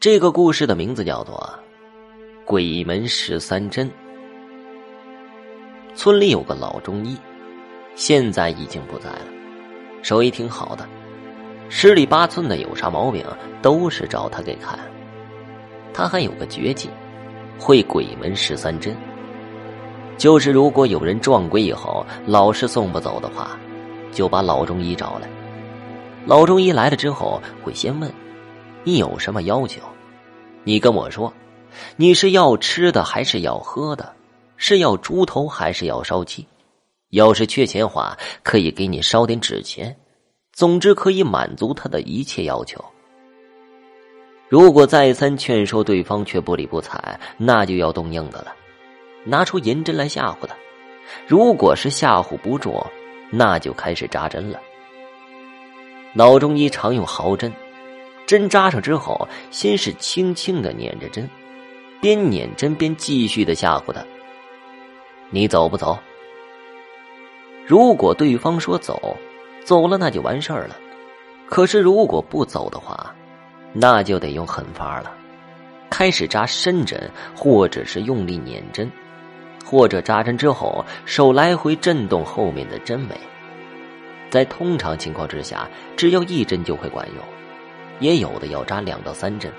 这个故事的名字叫做《鬼门十三针》。村里有个老中医，现在已经不在了，手艺挺好的，十里八村的有啥毛病都是找他给看。他还有个绝技，会鬼门十三针，就是如果有人撞鬼以后老是送不走的话，就把老中医找来。老中医来了之后会先问。你有什么要求？你跟我说，你是要吃的还是要喝的？是要猪头还是要烧鸡？要是缺钱花，可以给你烧点纸钱。总之可以满足他的一切要求。如果再三劝说对方却不理不睬，那就要动硬的了，拿出银针来吓唬他。如果是吓唬不住，那就开始扎针了。老中医常用毫针。针扎上之后，先是轻轻的捻着针，边捻针边继续的吓唬他：“你走不走？”如果对方说走，走了那就完事儿了。可是如果不走的话，那就得用狠法了，开始扎深针，或者是用力捻针，或者扎针之后手来回震动后面的针尾。在通常情况之下，只要一针就会管用。也有的要扎两到三针，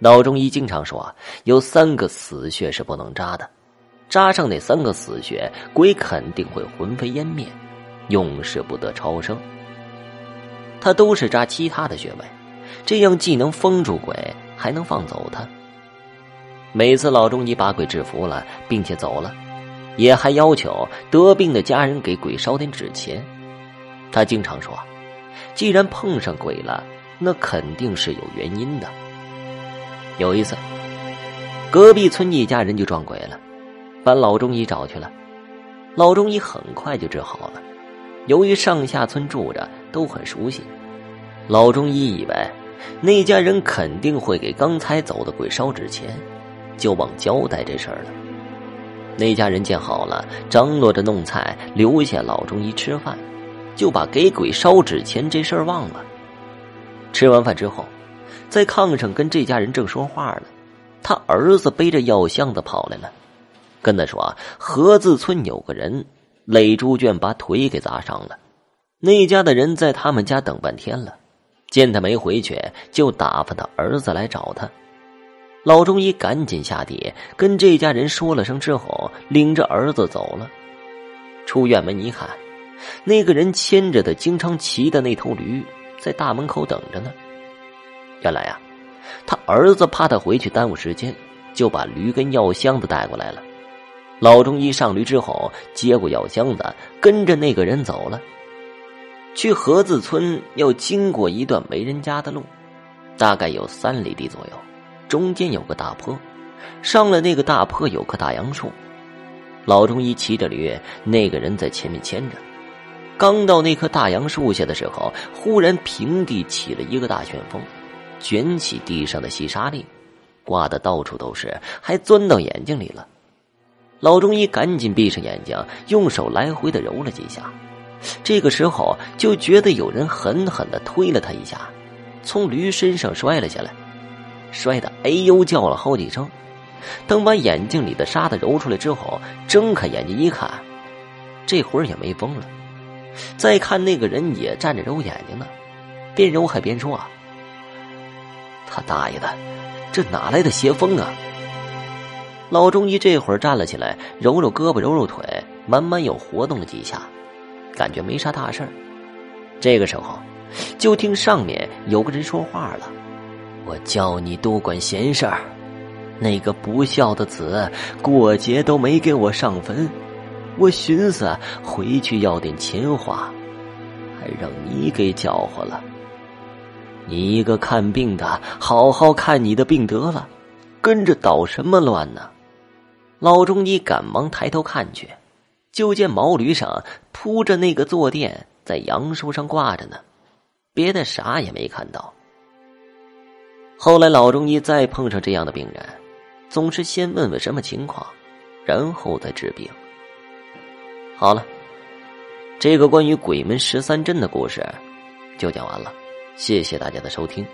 老中医经常说啊，有三个死穴是不能扎的，扎上那三个死穴，鬼肯定会魂飞烟灭，永世不得超生。他都是扎其他的穴位，这样既能封住鬼，还能放走他。每次老中医把鬼制服了，并且走了，也还要求得病的家人给鬼烧点纸钱。他经常说，既然碰上鬼了。那肯定是有原因的。有一次，隔壁村一家人就撞鬼了，把老中医找去了。老中医很快就治好了。由于上下村住着，都很熟悉，老中医以为那家人肯定会给刚才走的鬼烧纸钱，就忘交代这事儿了。那家人见好了，张罗着弄菜，留下老中医吃饭，就把给鬼烧纸钱这事儿忘了。吃完饭之后，在炕上跟这家人正说话呢，他儿子背着药箱子跑来了，跟他说：“河子村有个人垒猪圈把腿给砸伤了，那家的人在他们家等半天了，见他没回去，就打发他儿子来找他。”老中医赶紧下地跟这家人说了声之后，领着儿子走了。出院门一看，那个人牵着他经常骑的那头驴。在大门口等着呢。原来呀，他儿子怕他回去耽误时间，就把驴跟药箱子带过来了。老中医上驴之后，接过药箱子，跟着那个人走了。去河子村要经过一段没人家的路，大概有三里地左右，中间有个大坡，上了那个大坡有棵大杨树。老中医骑着驴，那个人在前面牵着。刚到那棵大杨树下的时候，忽然平地起了一个大旋风，卷起地上的细沙粒，刮得到处都是，还钻到眼睛里了。老中医赶紧闭上眼睛，用手来回的揉了几下。这个时候就觉得有人狠狠的推了他一下，从驴身上摔了下来，摔得哎呦叫了好几声。等把眼睛里的沙子揉出来之后，睁开眼睛一看，这会儿也没风了。再看那个人也站着揉眼睛呢，边揉还边说：“啊，他大爷的，这哪来的邪风啊？”老中医这会儿站了起来，揉揉胳膊，揉揉腿，慢慢又活动了几下，感觉没啥大事儿。这个时候，就听上面有个人说话了：“我叫你多管闲事儿，那个不孝的子过节都没给我上坟。”我寻思回去要点钱花，还让你给搅和了。你一个看病的，好好看你的病得了，跟着捣什么乱呢？老中医赶忙抬头看去，就见毛驴上铺着那个坐垫，在杨树上挂着呢，别的啥也没看到。后来老中医再碰上这样的病人，总是先问问什么情况，然后再治病。好了，这个关于鬼门十三针的故事就讲完了，谢谢大家的收听。